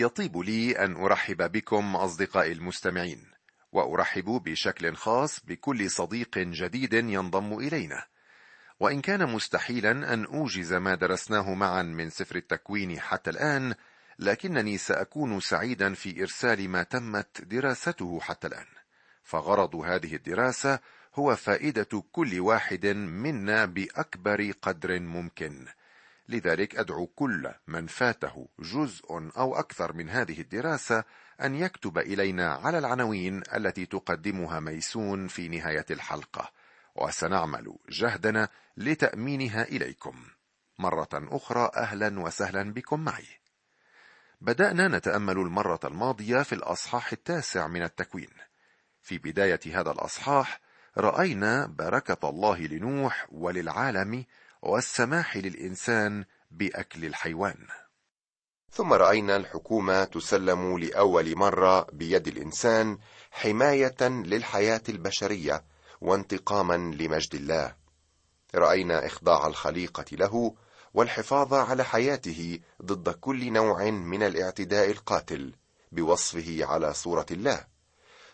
يطيب لي أن أرحب بكم أصدقائي المستمعين وأرحب بشكل خاص بكل صديق جديد ينضم إلينا. وإن كان مستحيلا أن أوجز ما درسناه معا من سفر التكوين حتى الآن لكنني سأكون سعيدا في إرسال ما تمت دراسته حتى الآن. فغرض هذه الدراسة هو فائدة كل واحد منا بأكبر قدر ممكن. لذلك أدعو كل من فاته جزء أو أكثر من هذه الدراسة أن يكتب إلينا على العناوين التي تقدمها ميسون في نهاية الحلقة. وسنعمل جهدنا لتأمينها إليكم. مرة أخرى أهلا وسهلا بكم معي. بدأنا نتأمل المرة الماضية في الأصحاح التاسع من التكوين. في بداية هذا الأصحاح رأينا بركة الله لنوح وللعالم والسماح للإنسان بأكل الحيوان. ثم رأينا الحكومة تسلم لأول مرة بيد الإنسان حماية للحياة البشرية وانتقاما لمجد الله. رأينا إخضاع الخليقة له والحفاظ على حياته ضد كل نوع من الاعتداء القاتل بوصفه على صورة الله.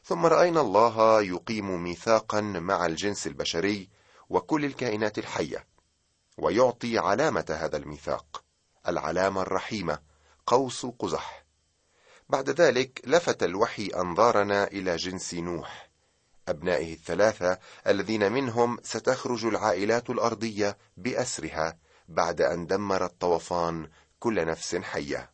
ثم رأينا الله يقيم ميثاقا مع الجنس البشري وكل الكائنات الحية. ويعطي علامة هذا الميثاق العلامة الرحيمة قوس قزح. بعد ذلك لفت الوحي أنظارنا إلى جنس نوح أبنائه الثلاثة الذين منهم ستخرج العائلات الأرضية بأسرها بعد أن دمر الطوفان كل نفس حية.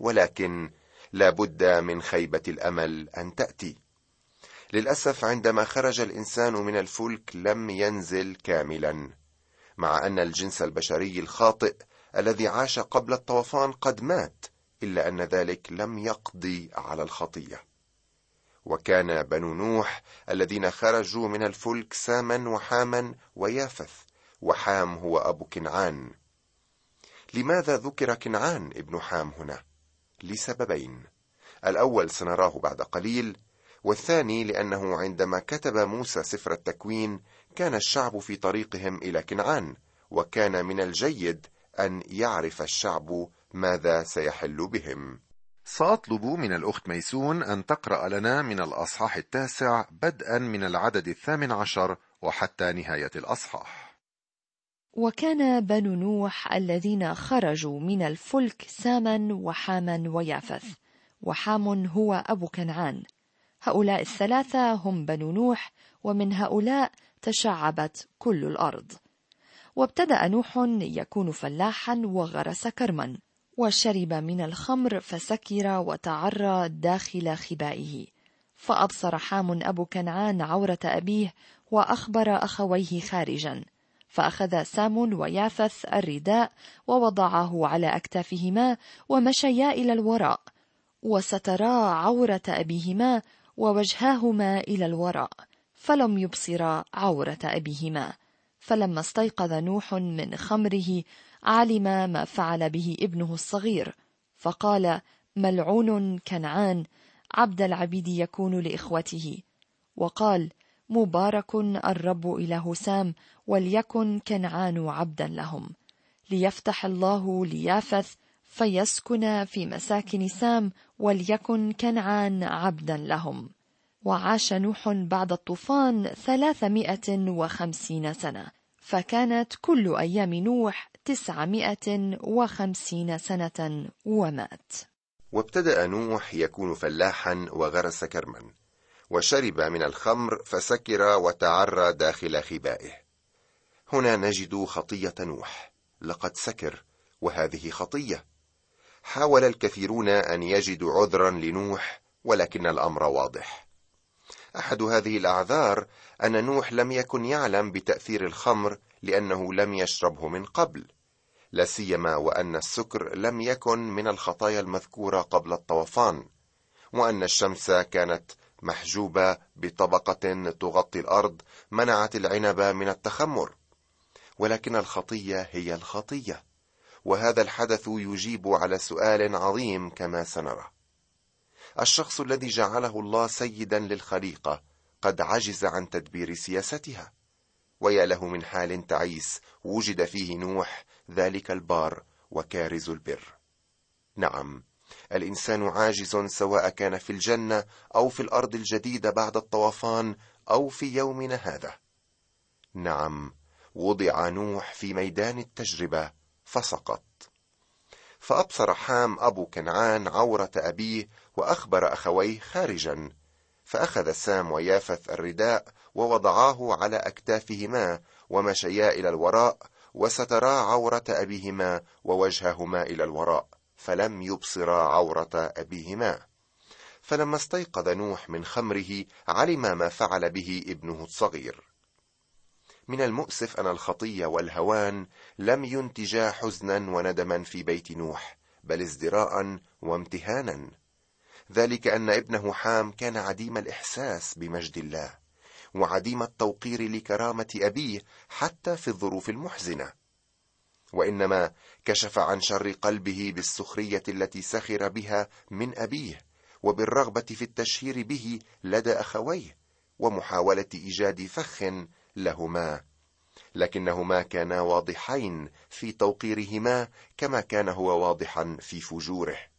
ولكن لا بد من خيبة الأمل أن تأتي. للأسف عندما خرج الإنسان من الفلك لم ينزل كاملا. مع أن الجنس البشري الخاطئ الذي عاش قبل الطوفان قد مات إلا أن ذلك لم يقضي على الخطية. وكان بنو نوح الذين خرجوا من الفلك ساما وحاما ويافث وحام هو أبو كنعان. لماذا ذكر كنعان ابن حام هنا؟ لسببين. الأول سنراه بعد قليل والثاني لأنه عندما كتب موسى سفر التكوين كان الشعب في طريقهم إلى كنعان وكان من الجيد أن يعرف الشعب ماذا سيحل بهم. سأطلب من الأخت ميسون أن تقرأ لنا من الأصحاح التاسع بدءا من العدد الثامن عشر وحتى نهاية الأصحاح. وكان بنو نوح الذين خرجوا من الفلك ساما وحاما ويافث وحام هو أبو كنعان. هؤلاء الثلاثة هم بنو نوح ومن هؤلاء تشعبت كل الأرض. وابتدأ نوح يكون فلاحا وغرس كرما وشرب من الخمر فسكر وتعرى داخل خبائه. فأبصر حام أبو كنعان عورة أبيه وأخبر أخويه خارجا. فأخذ سام ويافث الرداء ووضعه على أكتافهما ومشيا إلى الوراء. وسترا عورة أبيهما ووجهاهما إلى الوراء. فلم يبصرا عورة أبيهما. فلما استيقظ نوح من خمره علم ما فعل به ابنه الصغير. فقال ملعون كنعان عبد العبيد يكون لإخوته. وقال مبارك الرب اله سام وليكن كنعان عبدا لهم. ليفتح الله ليافث فيسكن في مساكن سام وليكن كنعان عبدا لهم. وعاش نوح بعد الطوفان ثلاثمائة وخمسين سنة فكانت كل أيام نوح تسعمائة وخمسين سنة ومات. وابتدأ نوح يكون فلاحا وغرس كرما وشرب من الخمر فسكر وتعرى داخل خبائه. هنا نجد خطية نوح لقد سكر وهذه خطية. حاول الكثيرون أن يجدوا عذرا لنوح ولكن الأمر واضح. أحد هذه الأعذار أن نوح لم يكن يعلم بتأثير الخمر لأنه لم يشربه من قبل لا سيما وأن السكر لم يكن من الخطايا المذكورة قبل الطوفان وأن الشمس كانت محجوبة بطبقة تغطي الأرض منعت العنب من التخمر ولكن الخطية هي الخطية وهذا الحدث يجيب على سؤال عظيم كما سنرى. الشخص الذي جعله الله سيدا للخليقة قد عجز عن تدبير سياستها. ويا له من حال تعيس وجد فيه نوح ذلك البار وكارز البر. نعم الإنسان عاجز سواء كان في الجنة أو في الأرض الجديدة بعد الطوفان أو في يومنا هذا. نعم وضع نوح في ميدان التجربة فسقط. فأبصر حام أبو كنعان عورة أبيه وأخبر أخويه خارجا فأخذ سام ويافث الرداء ووضعاه على أكتافهما ومشيا إلى الوراء وسترا عورة أبيهما ووجههما إلى الوراء فلم يبصرا عورة أبيهما. فلما استيقظ نوح من خمره علم ما فعل به ابنه الصغير. من المؤسف أن الخطيه والهوان لم ينتجا حزنا وندما في بيت نوح بل ازدراء وامتهانا. ذلك أن ابنه حام كان عديم الإحساس بمجد الله وعديم التوقير لكرامة أبيه حتى في الظروف المحزنة. وإنما كشف عن شر قلبه بالسخرية التي سخر بها من أبيه وبالرغبة في التشهير به لدى أخويه ومحاولة إيجاد فخ لهما. لكنهما كانا واضحين في توقيرهما كما كان هو واضحا في فجوره.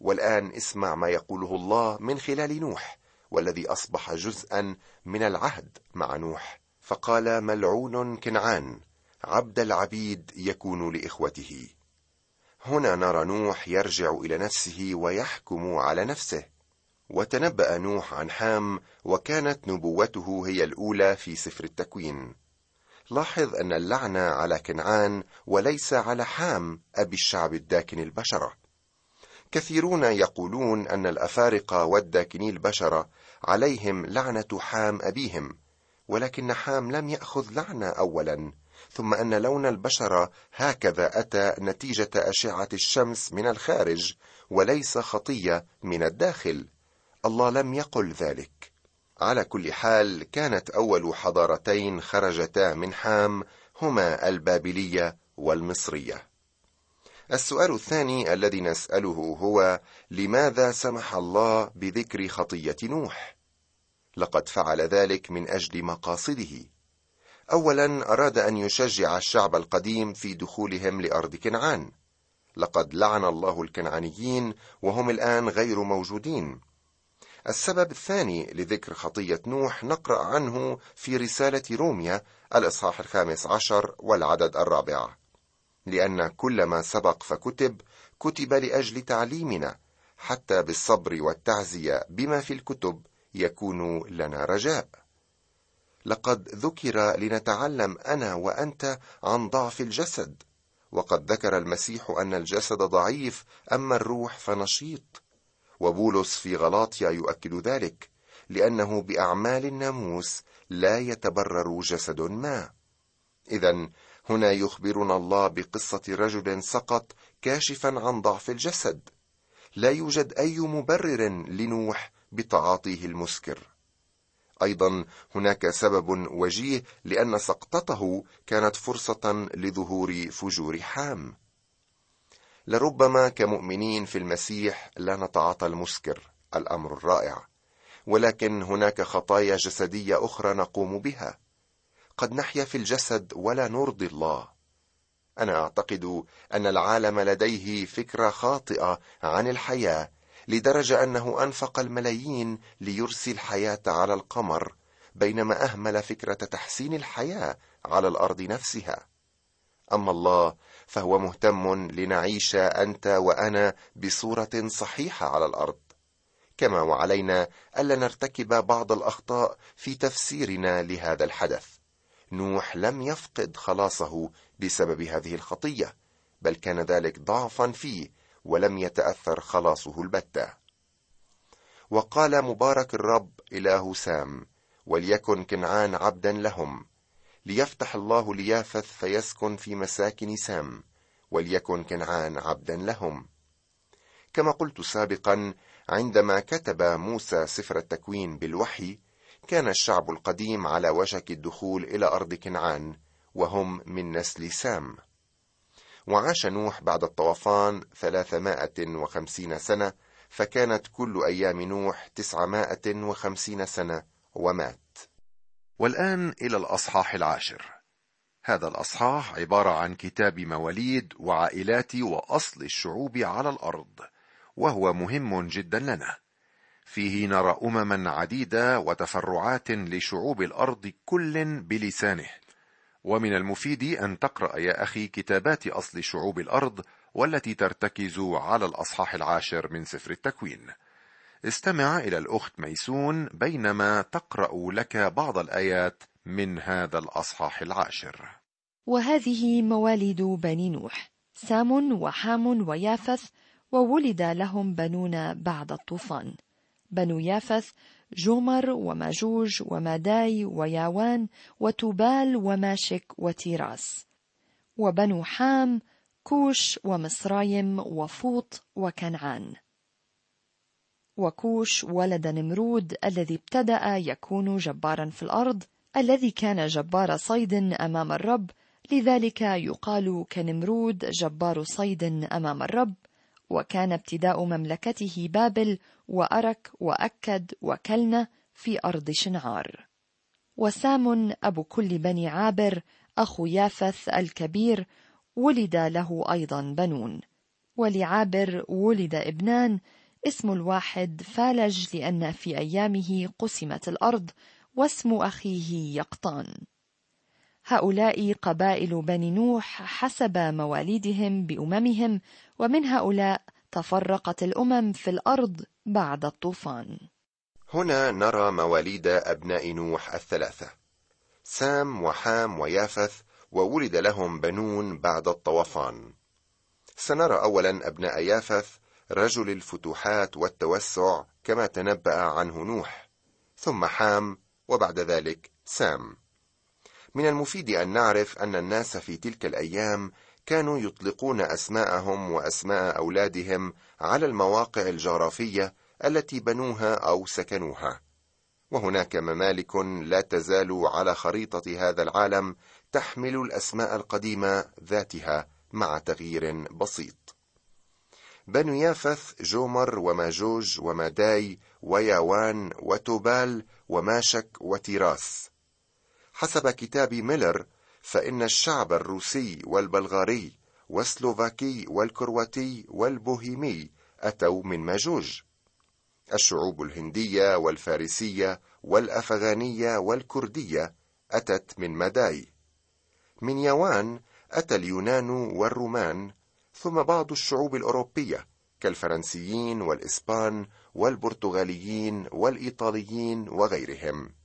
والآن اسمع ما يقوله الله من خلال نوح والذي أصبح جزءا من العهد مع نوح فقال ملعون كنعان عبد العبيد يكون لإخوته هنا نرى نوح يرجع إلى نفسه ويحكم على نفسه وتنبأ نوح عن حام وكانت نبوته هي الأولى في سفر التكوين. لاحظ أن اللعنة على كنعان وليس على حام أبي الشعب الداكن البشرة. كثيرون يقولون أن الأفارقة والداكني البشرة عليهم لعنة حام أبيهم، ولكن حام لم يأخذ لعنة أولا، ثم أن لون البشرة هكذا أتى نتيجة أشعة الشمس من الخارج، وليس خطية من الداخل. الله لم يقل ذلك على كل حال كانت أول حضارتين خرجتا من حام هما البابلية والمصرية السؤال الثاني الذي نسأله هو لماذا سمح الله بذكر خطية نوح؟ لقد فعل ذلك من أجل مقاصده. اولا أراد أن يشجع الشعب القديم في دخولهم لأرض كنعان. لقد لعن الله الكنعانيين وهم الآن غير موجودين. السبب الثاني لذكر خطية نوح نقرأ عنه في رسالة روميا الإصحاح الخامس عشر والعدد الرابع. لأن كل ما سبق فكتب كتب لأجل تعليمنا حتى بالصبر والتعزية بما في الكتب يكون لنا رجاء. لقد ذكر لنتعلم أنا وأنت عن ضعف الجسد وقد ذكر المسيح أن الجسد ضعيف أما الروح فنشيط وبولس في غلاطيا يؤكد ذلك لأنه بأعمال الناموس لا يتبرر جسد ما. اذا هنا يخبرنا الله بقصة رجل سقط كاشفا عن ضعف الجسد. لا يوجد أي مبرر لنوح بتعاطيه المسكر. أيضا هناك سبب وجيه لأن سقطته كانت فرصة لظهور فجور حام. لربما كمؤمنين في المسيح لا نتعاطى المسكر الأمر الرائع. ولكن هناك خطايا جسدية أخرى نقوم بها. قد نحيا في الجسد ولا نرضي الله. أنا أعتقد أن العالم لديه فكرة خاطئة عن الحياة لدرجة أنه أنفق الملايين ليرسي الحياة على القمر بينما أهمل فكرة تحسين الحياة على الأرض نفسها. أما الله فهو مهتم لنعيش أنت وأنا بصورة صحيحة على الأرض. كما وعلينا ألا نرتكب بعض الأخطاء في تفسيرنا لهذا الحدث. نوح لم يفقد خلاصه بسبب هذه الخطية بل كان ذلك ضعفا فيه ولم يتأثر خلاصه البتة. وقال مبارك الرب إله سام وليكن كنعان عبدا لهم ليفتح الله ليافث فيسكن في مساكن سام وليكن كنعان عبدا لهم. كما قلت سابقا عندما كتب موسى سفر التكوين بالوحي كان الشعب القديم على وشك الدخول إلى أرض كنعان وهم من نسل سام. وعاش نوح بعد الطوفان ثلاثمائة وخمسين سنة فكانت كل أيام نوح تسعمائة وخمسين سنة ومات. والآن إلى الأصحاح العاشر. هذا الأصحاح عبارة عن كتاب مواليد وعائلات وأصل الشعوب على الأرض وهو مهم جدا لنا. فيه نرى أمما عديدة وتفرعات لشعوب الأرض كل بلسانه. ومن المفيد أن تقرأ يا أخي كتابات أصل شعوب الأرض والتي ترتكز على الأصحاح العاشر من سفر التكوين. استمع إلى الأخت ميسون بينما تقرأ لك بعض الآيات من هذا الأصحاح العاشر. وهذه مواليد بني نوح سام وحام ويافث وولد لهم بنون بعد الطوفان. بنو يافث جومر وماجوج وماداي وياوان وتوبال وماشك وتيراس. وبنو حام كوش ومصرايم وفوط وكنعان. وكوش ولد نمرود الذي ابتدأ يكون جبارا في الأرض الذي كان جبار صيد أمام الرب لذلك يقال كنمرود جبار صيد أمام الرب. وكان ابتداء مملكته بابل وأرك وأكد وكلنة في أرض شنعار. وسام أبو كل بني عابر أخو يافث الكبير ولد له أيضا بنون. ولعابر ولد ابنان اسم الواحد فالج لأن في أيامه قسمت الأرض واسم أخيه يقطان. هؤلاء قبائل بني نوح حسب مواليدهم بأممهم ومن هؤلاء تفرقت الأمم في الأرض بعد الطوفان. هنا نرى مواليد أبناء نوح الثلاثة سام وحام ويافث وولد لهم بنون بعد الطوفان. سنرى أولا أبناء يافث رجل الفتوحات والتوسع كما تنبأ عنه نوح ثم حام وبعد ذلك سام. من المفيد أن نعرف أن الناس في تلك الأيام كانوا يطلقون أسماءهم وأسماء أولادهم على المواقع الجغرافية التي بنوها أو سكنوها. وهناك ممالك لا تزال على خريطة هذا العالم تحمل الأسماء القديمة ذاتها مع تغيير بسيط. بنو يافث جومر وماجوج وماداي وياوان وتوبال وماشك وتيراس حسب كتاب ميلر فإن الشعب الروسي والبلغاري والسلوفاكي والكرواتي والبوهيمي أتوا من ماجوج الشعوب الهندية والفارسية والأفغانية والكردية أتت من مداي. من يوان أتى اليونان والرومان ثم بعض الشعوب الأوروبية كالفرنسيين والإسبان والبرتغاليين والإيطاليين وغيرهم.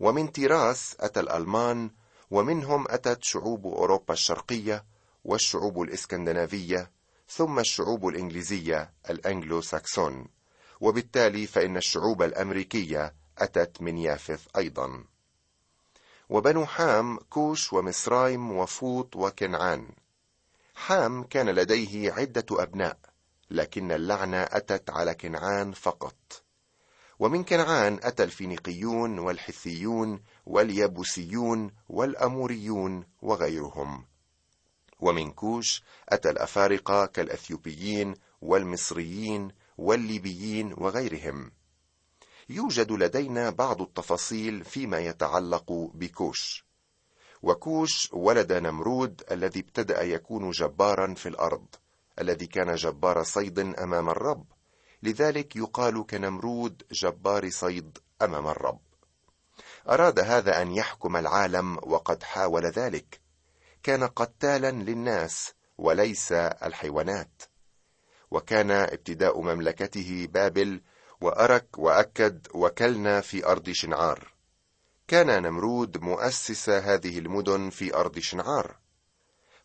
ومن تيراس أتى الألمان ومنهم أتت شعوب أوروبا الشرقية والشعوب الإسكندنافية ثم الشعوب الإنجليزية الأنجلو ساكسون وبالتالي فإن الشعوب الأمريكية أتت من يافث أيضا. وبنو حام كوش ومصرايم وفوط وكنعان. حام كان لديه عدة أبناء لكن اللعنة أتت على كنعان فقط. ومن كنعان أتى الفينيقيون والحثيون واليابوسيون والأموريون وغيرهم. ومن كوش أتى الأفارقة كالأثيوبيين والمصريين والليبيين وغيرهم. يوجد لدينا بعض التفاصيل فيما يتعلق بكوش. وكوش ولد نمرود الذي ابتدأ يكون جبارا في الأرض الذي كان جبار صيد أمام الرب لذلك يقال كنمرود جبار صيد أمام الرب. أراد هذا أن يحكم العالم وقد حاول ذلك. كان قتالا للناس وليس الحيوانات. وكان ابتداء مملكته بابل وأرك وأكد وكلنا في أرض شنعار. كان نمرود مؤسس هذه المدن في أرض شنعار.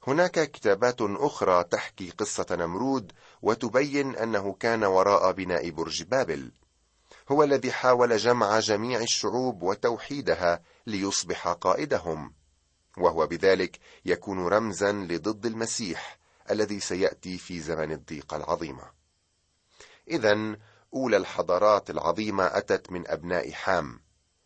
هناك كتابات أخرى تحكي قصة نمرود وتبين أنه كان وراء بناء برج بابل. هو الذي حاول جمع جميع الشعوب وتوحيدها ليصبح قائدهم. وهو بذلك يكون رمزا لضد المسيح الذي سيأتي في زمن الضيقه العظيمه اذا أولى الحضارات العظيمة أتت من أبناء حام.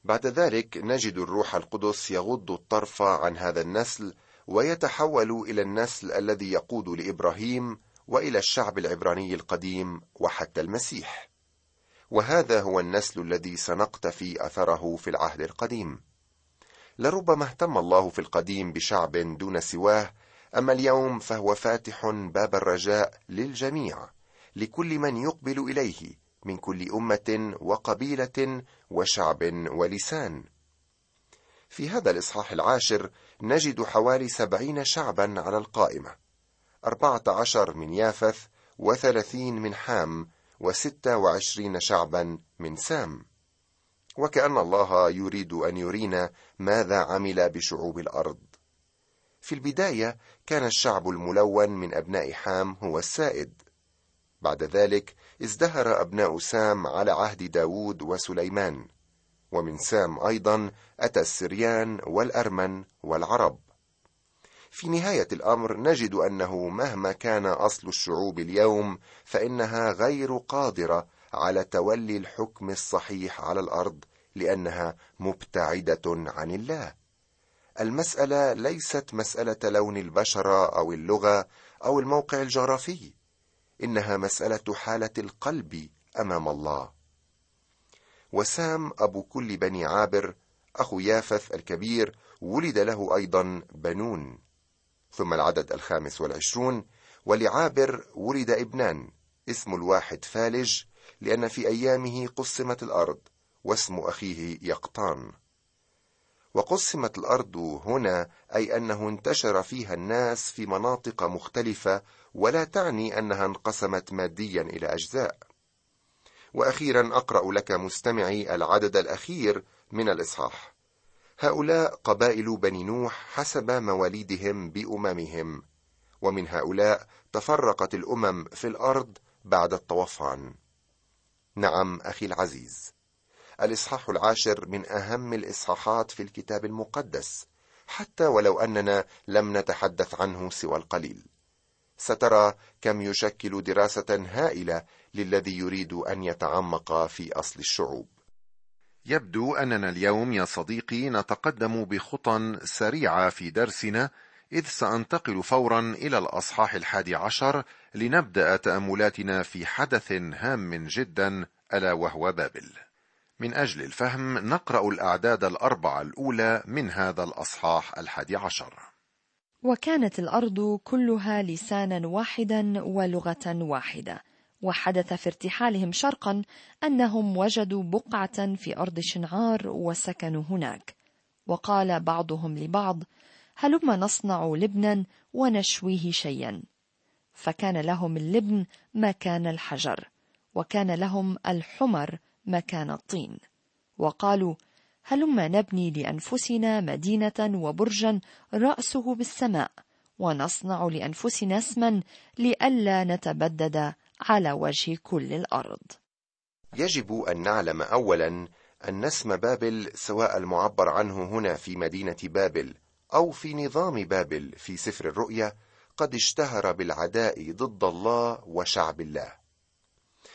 بعد ذلك نجد الروح القدس يغض الطرف عن هذا النسل ويتحول إلى النسل الذي يقود لإبراهيم وإلى الشعب العبراني القديم وحتى المسيح. وهذا هو النسل الذي سنقتفي أثره في العهد القديم. لربما اهتم الله في القديم بشعب دون سواه أما اليوم فهو فاتح باب الرجاء للجميع لكل من يقبل إليه من كل أمة وقبيلة وشعب ولسان. في هذا الإصحاح العاشر نجد حوالي سبعين شعبا على القائمة. أربعة عشر من يافث وثلاثين من حام وستة وعشرين شعبا من سام. وكأن الله يريد أن يرينا ماذا عمل بشعوب الأرض. في البداية كان الشعب الملون من أبناء حام هو السائد. بعد ذلك ازدهر أبناء سام على عهد داود وسليمان. ومن سام أيضا أتى السريان والأرمن والعرب. في نهاية الأمر نجد أنه مهما كان أصل الشعوب اليوم فإنها غير قادرة على تولي الحكم الصحيح على الأرض لأنها مبتعدة عن الله. المسألة ليست مسألة لون البشره أو اللغة أو الموقع الجغرافي إنها مسألة حالة القلب أمام الله. وسام أبو كل بني عابر أخو يافث الكبير ولد له أيضا بنون. ثم العدد الخامس والعشرون ولعابر ولد ابنان. اسم الواحد فالج لأن في أيامه قسمت الأرض واسم أخيه يقطان. وقسمت الأرض هنا أي أنه انتشر فيها الناس في مناطق مختلفة ولا تعني أنها انقسمت ماديا إلى أجزاء. وأخيرا أقرأ لك مستمعي العدد الأخير من الإصحاح. هؤلاء قبائل بني نوح حسب مواليدهم بأممهم ومن هؤلاء تفرقت الأمم في الأرض بعد الطوفان. نعم أخي العزيز الإصحاح العاشر من أهم الإصحاحات في الكتاب المقدس حتى ولو أننا لم نتحدث عنه سوى القليل. سترى كم يشكل دراسة هائلة للذي يريد أن يتعمق في أصل الشعوب. يبدو أننا اليوم يا صديقي نتقدم بخطى سريعة في درسنا إذ سأنتقل فورا إلى الأصحاح الحادي عشر لنبدأ تأملاتنا في حدث هام جدا ألا وهو بابل. من أجل الفهم نقرأ الأعداد الأربعة الأولى من هذا الأصحاح الحادي عشر. وكانت الأرض كلها لسانا واحدا ولغة واحدة. وحدث في ارتحالهم شرقا أنهم وجدوا بقعة في أرض شنعار وسكنوا هناك. وقال بعضهم لبعض هلم نصنع لبنا ونشويه شيئا. فكان لهم اللبن مكان الحجر وكان لهم الحمر مكان الطين. وقالوا هلم نبني لأنفسنا مدينة وبرجا رأسه بالسماء ونصنع لأنفسنا اسما لئلا نتبدد على وجه كل الأرض. يجب أن نعلم اولا أن اسم بابل سواء المعبر عنه هنا في مدينة بابل أو في نظام بابل في سفر الرؤيا قد اشتهر بالعداء ضد الله وشعب الله.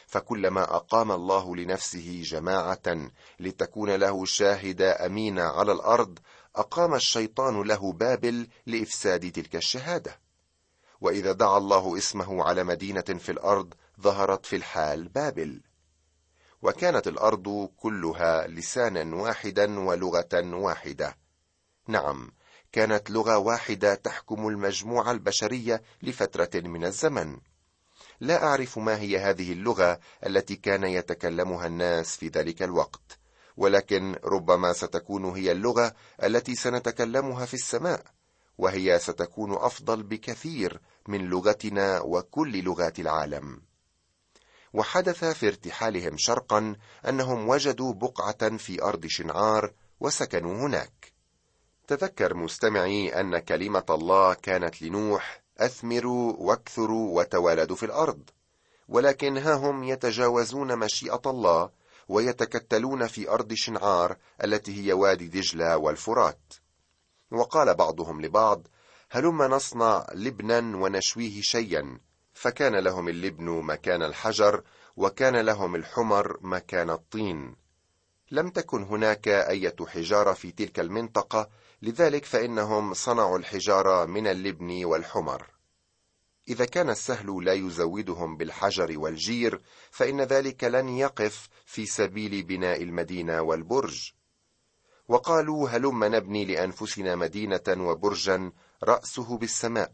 فكلما أقام الله لنفسه جماعة لتكون له شاهده امينه على الأرض أقام الشيطان له بابل لإفساد تلك الشهادة. وإذا دعا الله اسمه على مدينة في الأرض ظهرت في الحال بابل. وكانت الأرض كلها لسانا واحدا ولغة واحدة. نعم كانت لغة واحدة تحكم المجموعه البشريه لفترة من الزمن. لا أعرف ما هي هذه اللغة التي كان يتكلمها الناس في ذلك الوقت ولكن ربما ستكون هي اللغة التي سنتكلمها في السماء. وهي ستكون أفضل بكثير من لغتنا وكل لغات العالم. وحدث في ارتحالهم شرقا أنهم وجدوا بقعة في أرض شنعار وسكنوا هناك. تذكر مستمعي أن كلمة الله كانت لنوح أثمروا واكثروا وتوالدوا في الأرض ولكن ها هم يتجاوزون مشيئة الله ويتكتلون في أرض شنعار التي هي وادي دجلة والفرات. وقال بعضهم لبعض هلم نصنع لبنا ونشويه شيئا فكان لهم اللبن مكان الحجر وكان لهم الحمر مكان الطين. لم تكن هناك أية حجارة في تلك المنطقة لذلك فإنهم صنعوا الحجارة من اللبن والحمر. إذا كان السهل لا يزودهم بالحجر والجير فإن ذلك لن يقف في سبيل بناء المدينة والبرج. وقالوا هلم نبني لأنفسنا مدينة وبرجا رأسه بالسماء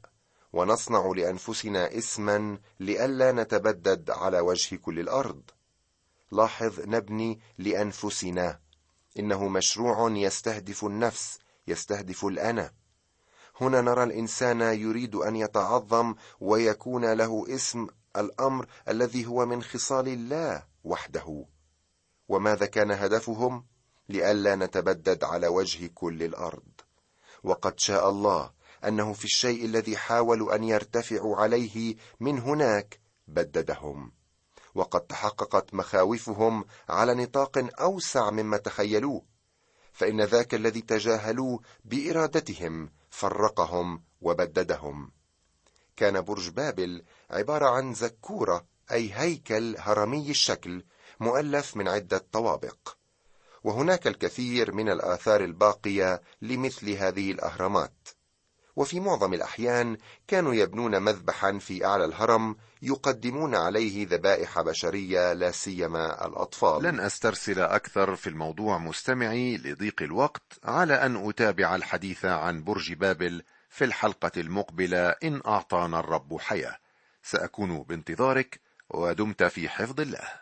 ونصنع لأنفسنا اسما لئلا نتبدد على وجه كل الأرض. لاحظ نبني لأنفسنا إنه مشروع يستهدف النفس يستهدف الأنا. هنا نرى الإنسان يريد أن يتعظم ويكون له اسم الأمر الذي هو من خصال الله وحده. وماذا كان هدفهم؟ لئلا نتبدد على وجه كل الأرض. وقد شاء الله أنه في الشيء الذي حاولوا أن يرتفعوا عليه من هناك بددهم. وقد تحققت مخاوفهم على نطاق أوسع مما تخيلوه. فإن ذاك الذي تجاهلوه بإرادتهم فرقهم وبددهم. كان برج بابل عبارة عن زكورة أي هيكل هرمي الشكل مؤلف من عدة طوابق. وهناك الكثير من الآثار الباقية لمثل هذه الأهرامات. وفي معظم الأحيان كانوا يبنون مذبحا في أعلى الهرم يقدمون عليه ذبائح بشرية لا سيما الأطفال. لن أسترسل أكثر في الموضوع مستمعي لضيق الوقت على أن أتابع الحديث عن برج بابل في الحلقة المقبلة إن أعطانا الرب حياة. سأكون بانتظارك ودمت في حفظ الله.